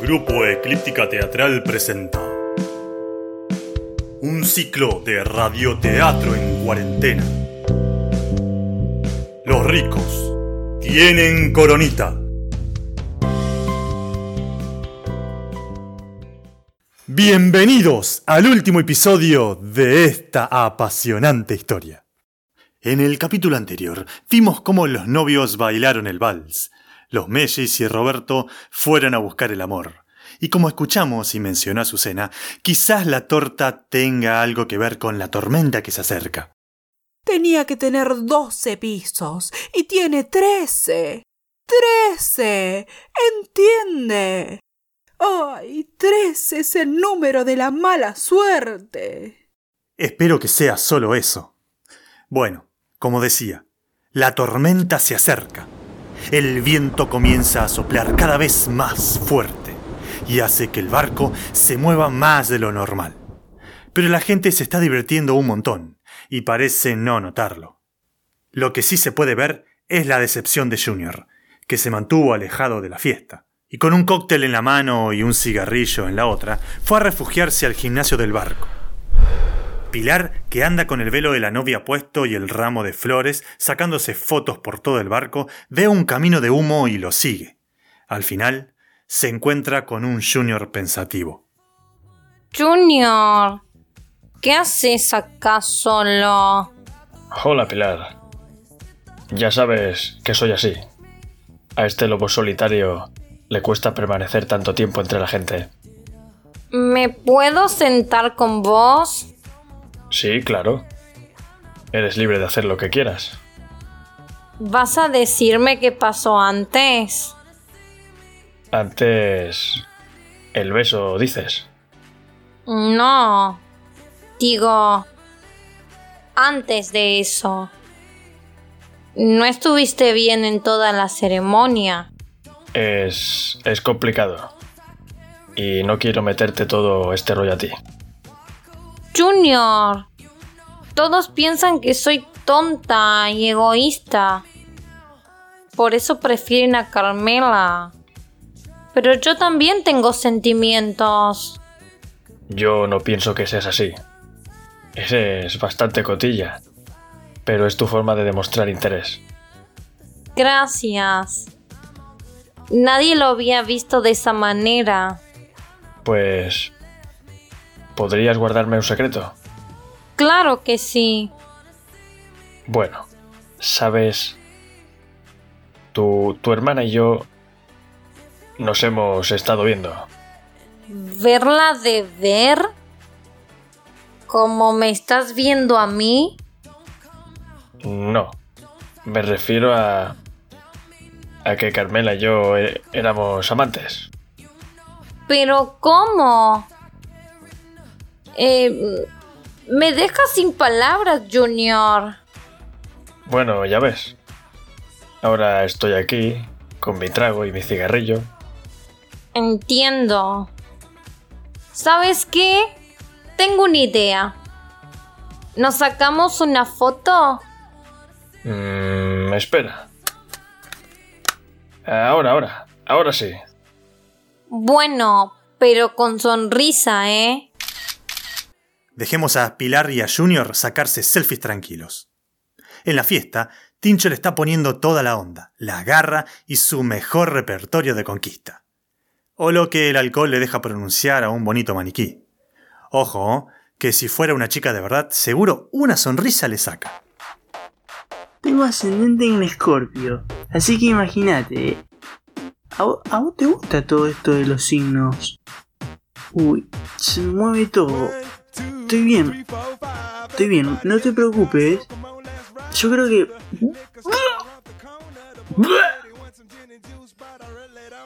Grupo Eclíptica Teatral presenta un ciclo de radioteatro en cuarentena. Los ricos tienen coronita. Bienvenidos al último episodio de esta apasionante historia. En el capítulo anterior vimos cómo los novios bailaron el vals, los Mellis y Roberto fueron a buscar el amor. Y como escuchamos y mencionó Azucena, quizás la torta tenga algo que ver con la tormenta que se acerca. Tenía que tener doce pisos y tiene trece. ¡Trece! ¿Entiende? ¡Ay! Trece es el número de la mala suerte. Espero que sea solo eso. Bueno, como decía, la tormenta se acerca. El viento comienza a soplar cada vez más fuerte y hace que el barco se mueva más de lo normal. Pero la gente se está divirtiendo un montón y parece no notarlo. Lo que sí se puede ver es la decepción de Junior, que se mantuvo alejado de la fiesta, y con un cóctel en la mano y un cigarrillo en la otra, fue a refugiarse al gimnasio del barco. Pilar, que anda con el velo de la novia puesto y el ramo de flores, sacándose fotos por todo el barco, ve un camino de humo y lo sigue. Al final, se encuentra con un Junior pensativo. Junior, ¿qué haces acá solo? Hola, Pilar. Ya sabes que soy así. A este lobo solitario le cuesta permanecer tanto tiempo entre la gente. ¿Me puedo sentar con vos? Sí, claro. Eres libre de hacer lo que quieras. ¿Vas a decirme qué pasó antes? Antes... El beso, dices. No. Digo... Antes de eso. No estuviste bien en toda la ceremonia. Es... es complicado. Y no quiero meterte todo este rollo a ti. Junior, todos piensan que soy tonta y egoísta. Por eso prefieren a Carmela. Pero yo también tengo sentimientos. Yo no pienso que seas así. Ese es bastante cotilla. Pero es tu forma de demostrar interés. Gracias. Nadie lo había visto de esa manera. Pues ¿Podrías guardarme un secreto? Claro que sí. Bueno, sabes, tu, tu hermana y yo nos hemos estado viendo. ¿Verla de ver? ¿Cómo me estás viendo a mí? No, me refiero a... a que Carmela y yo eh, éramos amantes. ¿Pero cómo? Eh, me dejas sin palabras, Junior. Bueno, ya ves. Ahora estoy aquí, con mi trago y mi cigarrillo. Entiendo. ¿Sabes qué? Tengo una idea. ¿Nos sacamos una foto? Mmm, espera. Ahora, ahora. Ahora sí. Bueno, pero con sonrisa, ¿eh? Dejemos a Pilar y a Junior sacarse selfies tranquilos. En la fiesta, Tincho le está poniendo toda la onda, la garra y su mejor repertorio de conquista. O lo que el alcohol le deja pronunciar a un bonito maniquí. Ojo, que si fuera una chica de verdad, seguro una sonrisa le saca. Tengo ascendente en Escorpio, así que imagínate. ¿A, ¿A vos te gusta todo esto de los signos? Uy, se mueve todo. Estoy bien. Estoy bien, no te preocupes. Yo creo que...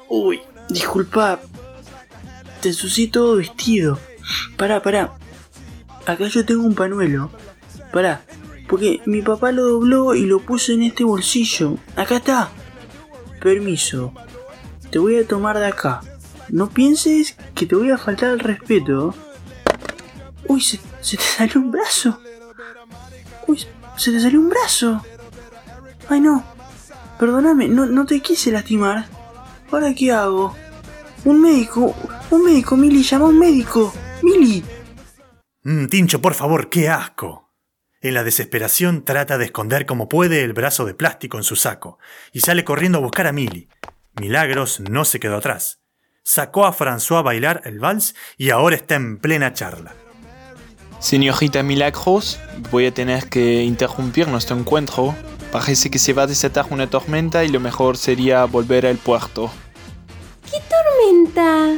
Uy, disculpa. Te ensucié todo vestido. Pará, pará. Acá yo tengo un panuelo. Pará. Porque mi papá lo dobló y lo puso en este bolsillo. Acá está. Permiso. Te voy a tomar de acá. No pienses que te voy a faltar el respeto. Uy, se, te salió un brazo. Uy, se te salió un brazo. Ay, no. Perdóname, no, no te quise lastimar. ¿Ahora qué hago? Un médico, un médico, Mili, llama a un médico. Mili. Mm, Tincho, por favor, qué asco. En la desesperación trata de esconder como puede el brazo de plástico en su saco y sale corriendo a buscar a Milly. Milagros no se quedó atrás. Sacó a François a bailar el vals y ahora está en plena charla. Señorita Milagros, voy a tener que interrumpir nuestro encuentro. Parece que se va a desatar una tormenta y lo mejor sería volver al puerto. ¿Qué tormenta?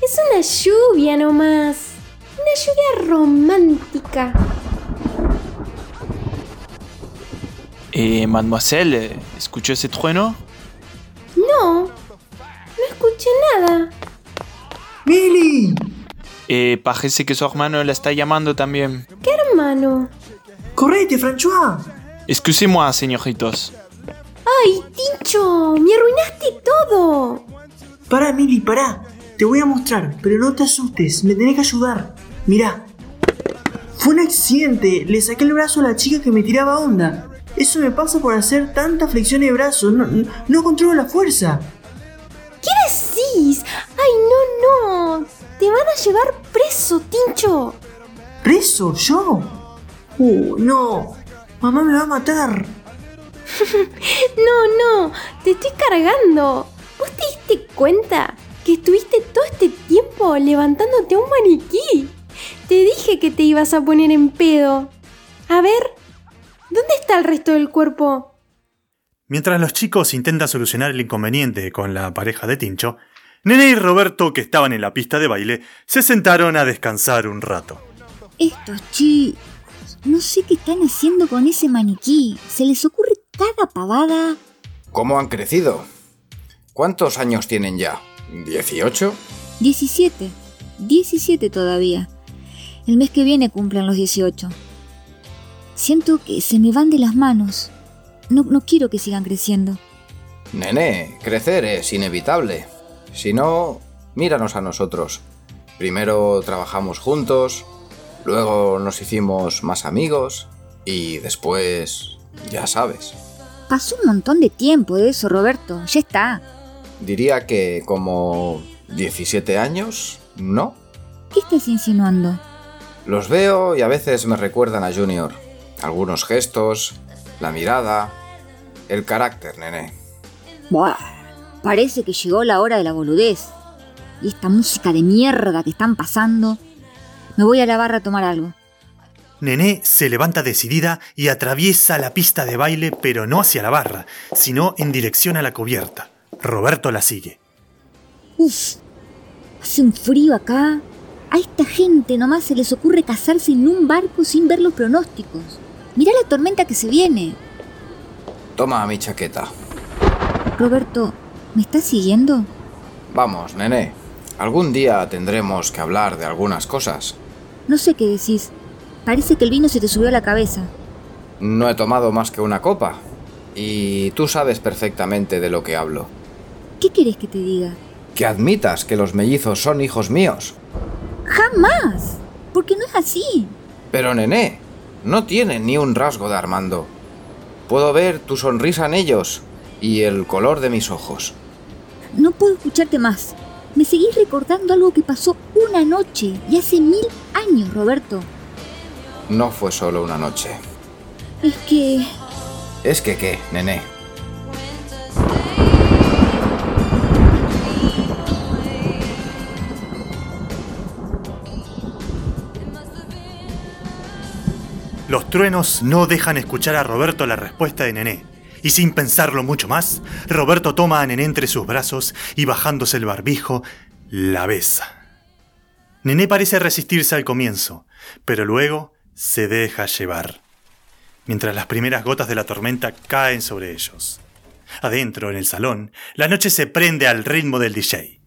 Es una lluvia nomás. Una lluvia romántica. Eh, mademoiselle, ¿escuchó ese trueno? No, no escuché nada. ¡Mili! Eh, parece que su hermano la está llamando también. ¿Qué hermano? ¡Correte, François! Excusez-moi, señoritos. ¡Ay, Tincho! ¡Me arruinaste todo! Pará, Mili, pará. Te voy a mostrar, pero no te asustes, me tenés que ayudar. Mirá. Fue un accidente, le saqué el brazo a la chica que me tiraba onda. Eso me pasa por hacer tantas flexiones de brazos, no, no, no controlo la fuerza. ¿Qué decís? ¡Ay, no! ¡Te van a llevar preso, Tincho! ¿Preso? ¿Yo? Uh, no. Mamá me va a matar. No, no, te estoy cargando. ¿Vos te diste cuenta que estuviste todo este tiempo levantándote a un maniquí? Te dije que te ibas a poner en pedo. A ver, ¿dónde está el resto del cuerpo? Mientras los chicos intentan solucionar el inconveniente con la pareja de Tincho, Nene y Roberto, que estaban en la pista de baile, se sentaron a descansar un rato. Estos chicos, no sé qué están haciendo con ese maniquí. Se les ocurre cada pavada. ¿Cómo han crecido? ¿Cuántos años tienen ya? ¿18? 17. 17 todavía. El mes que viene cumplen los 18. Siento que se me van de las manos. No, no quiero que sigan creciendo. Nene, crecer es inevitable. Si no, míranos a nosotros. Primero trabajamos juntos, luego nos hicimos más amigos y después, ya sabes. Pasó un montón de tiempo de eso, Roberto. Ya está. Diría que como 17 años, ¿no? ¿Qué estás insinuando? Los veo y a veces me recuerdan a Junior. Algunos gestos, la mirada, el carácter, nene. Buah, parece que llegó la hora de la boludez. Y esta música de mierda que están pasando. Me voy a la barra a tomar algo. Nené se levanta decidida y atraviesa la pista de baile, pero no hacia la barra, sino en dirección a la cubierta. Roberto la sigue. Uf, hace un frío acá. A esta gente nomás se les ocurre casarse en un barco sin ver los pronósticos. Mirá la tormenta que se viene. Toma mi chaqueta. Roberto, ¿me estás siguiendo? Vamos, nene. Algún día tendremos que hablar de algunas cosas. No sé qué decís. Parece que el vino se te subió a la cabeza. No he tomado más que una copa. Y tú sabes perfectamente de lo que hablo. ¿Qué querés que te diga? Que admitas que los mellizos son hijos míos. ¡Jamás! Porque no es así. Pero nené, no tienen ni un rasgo de Armando. Puedo ver tu sonrisa en ellos y el color de mis ojos. No puedo escucharte más. Me seguís recordando algo que pasó una noche y hace mil años, Roberto. No fue solo una noche. Es que... Es que qué, nené. Los truenos no dejan escuchar a Roberto la respuesta de Nené. Y sin pensarlo mucho más, Roberto toma a Nené entre sus brazos y bajándose el barbijo, la besa. Nené parece resistirse al comienzo, pero luego se deja llevar, mientras las primeras gotas de la tormenta caen sobre ellos. Adentro, en el salón, la noche se prende al ritmo del DJ.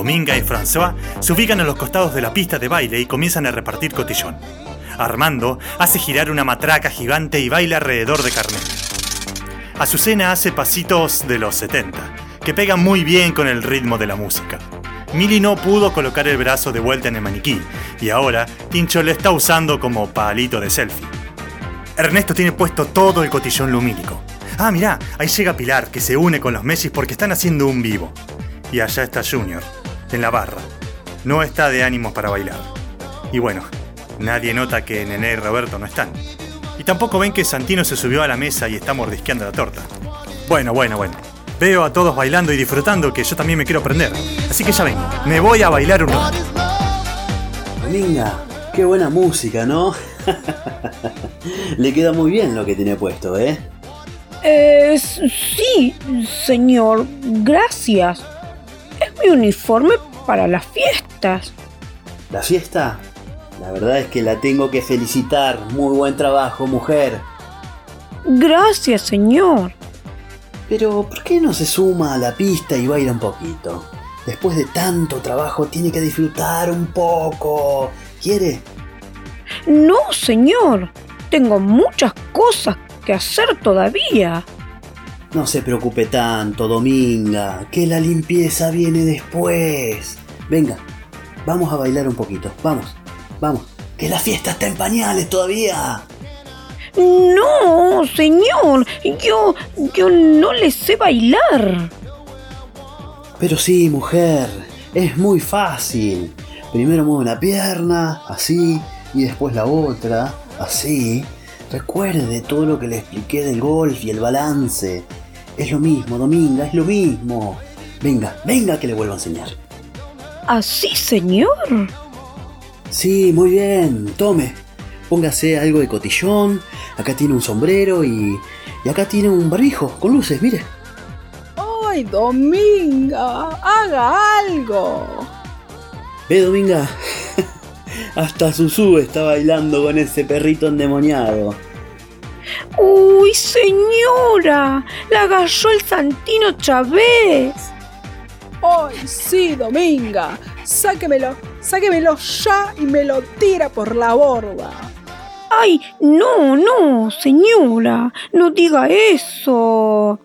Dominga y François se ubican a los costados de la pista de baile y comienzan a repartir cotillón. Armando hace girar una matraca gigante y baila alrededor de Carmen. Azucena hace pasitos de los 70, que pegan muy bien con el ritmo de la música. Mili no pudo colocar el brazo de vuelta en el maniquí, y ahora Tincho lo está usando como palito de selfie. Ernesto tiene puesto todo el cotillón lumínico. Ah, mirá, ahí llega Pilar, que se une con los Messi porque están haciendo un vivo. Y allá está Junior, en la barra. No está de ánimos para bailar. Y bueno, nadie nota que Nené y Roberto no están. Y tampoco ven que Santino se subió a la mesa y está mordisqueando la torta. Bueno, bueno, bueno. Veo a todos bailando y disfrutando que yo también me quiero aprender. Así que ya ven, me voy a bailar un rato. Dominga, qué buena música, ¿no? Le queda muy bien lo que tiene puesto, ¿eh? Eh, sí, señor, gracias. Mi uniforme para las fiestas. ¿La fiesta? La verdad es que la tengo que felicitar. Muy buen trabajo, mujer. Gracias, señor. Pero, ¿por qué no se suma a la pista y baila un poquito? Después de tanto trabajo tiene que disfrutar un poco. ¿Quiere? No, señor. Tengo muchas cosas que hacer todavía. No se preocupe tanto, Dominga, que la limpieza viene después. Venga, vamos a bailar un poquito. Vamos, vamos. Que la fiesta está en pañales todavía. No, señor. Yo. yo no le sé bailar. Pero sí, mujer, es muy fácil. Primero mueve una pierna, así, y después la otra, así. Recuerde todo lo que le expliqué del golf y el balance. Es lo mismo, Dominga, es lo mismo. Venga, venga que le vuelvo a enseñar. ¿Así, señor? Sí, muy bien, tome. Póngase algo de cotillón. Acá tiene un sombrero y, y acá tiene un barbijo con luces, mire. ¡Ay, Dominga! ¡Haga algo! Ve, Dominga. Hasta Susu está bailando con ese perrito endemoniado. ¡Uy, señora! ¡La agarró el Santino Chávez! ¡Ay, sí, Dominga! ¡Sáquemelo! ¡Sáquemelo ya y me lo tira por la borda! ¡Ay, no, no, señora! ¡No diga eso!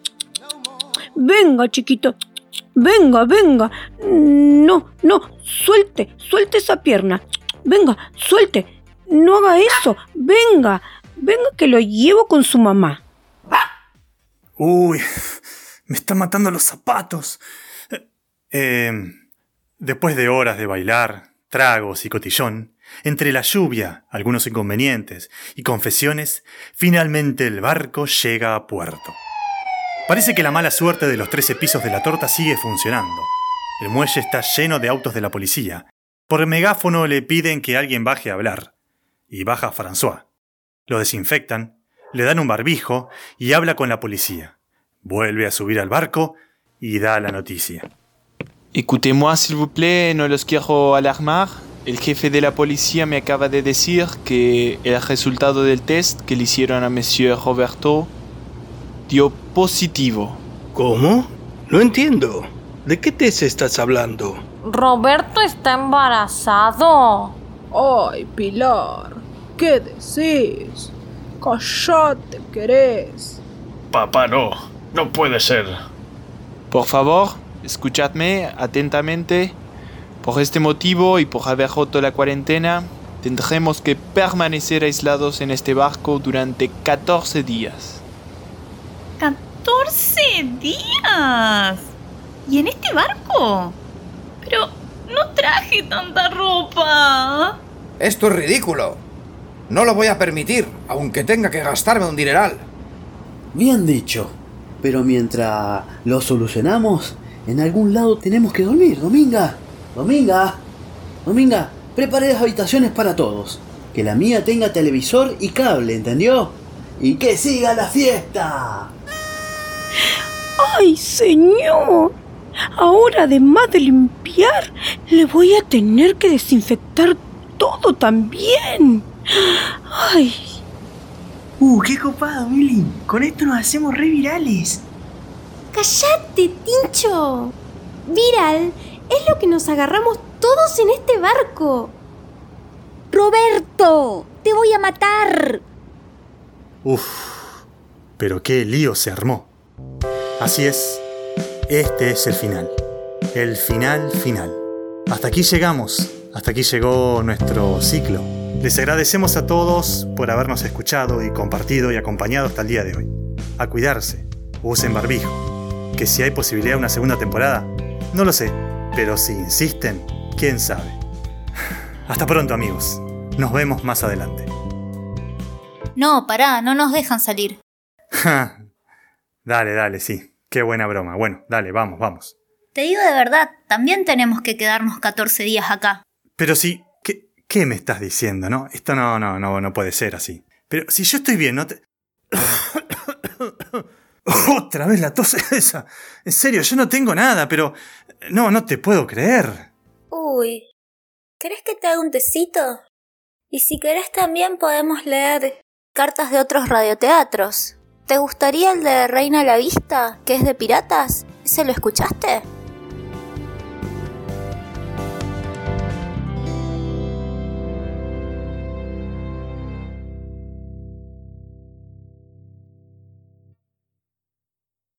Venga, chiquito. Venga, venga. No, no, suelte, suelte esa pierna. Venga, suelte. No haga eso. Venga, venga que lo llevo con su mamá. Uy, me están matando los zapatos. Eh, después de horas de bailar, tragos y cotillón, entre la lluvia, algunos inconvenientes y confesiones, finalmente el barco llega a puerto. Parece que la mala suerte de los 13 pisos de la torta sigue funcionando. El muelle está lleno de autos de la policía. Por megáfono le piden que alguien baje a hablar. Y baja François. Lo desinfectan, le dan un barbijo y habla con la policía. Vuelve a subir al barco y da la noticia. Écoutez-moi, s'il vous plaît, no los quiero alarmar. El jefe de la policía me acaba de decir que el resultado del test que le hicieron a Monsieur Roberto dio positivo. ¿Cómo? No entiendo. ¿De qué test estás hablando? Roberto está embarazado. Ay, Pilar, ¿qué decís? Callate, querés. Papá, no. No puede ser. Por favor, escuchadme atentamente. Por este motivo y por haber roto la cuarentena, tendremos que permanecer aislados en este barco durante 14 días. ¡14 días! ¿Y en este barco? Pero no traje tanta ropa. Esto es ridículo. No lo voy a permitir, aunque tenga que gastarme un dineral. Bien dicho. Pero mientras lo solucionamos, en algún lado tenemos que dormir, Dominga. Dominga. Dominga, prepare las habitaciones para todos. Que la mía tenga televisor y cable, ¿entendió? Y que siga la fiesta. ¡Ay, señor! Ahora, además de limpiar, le voy a tener que desinfectar todo también. ¡Ay! Uh, qué copado, Mili. Con esto nos hacemos re virales. ¡Cállate, Tincho! Viral es lo que nos agarramos todos en este barco. ¡Roberto! ¡Te voy a matar! Uf, pero qué lío se armó. Así es, este es el final. El final final. Hasta aquí llegamos, hasta aquí llegó nuestro ciclo. Les agradecemos a todos por habernos escuchado y compartido y acompañado hasta el día de hoy. A cuidarse, usen barbijo. Que si hay posibilidad de una segunda temporada, no lo sé, pero si insisten, quién sabe. Hasta pronto amigos, nos vemos más adelante. No, pará, no nos dejan salir. dale, dale, sí, qué buena broma. Bueno, dale, vamos, vamos. Te digo de verdad, también tenemos que quedarnos 14 días acá. Pero si, ¿qué, qué me estás diciendo, no? Esto no, no, no, no puede ser así. Pero si yo estoy bien, no te... Otra vez la tos esa. En serio, yo no tengo nada, pero... No, no te puedo creer. Uy, ¿querés que te haga un tecito? Y si querés también podemos leer cartas de otros radioteatros. ¿Te gustaría el de Reina a la Vista, que es de piratas? ¿Se lo escuchaste?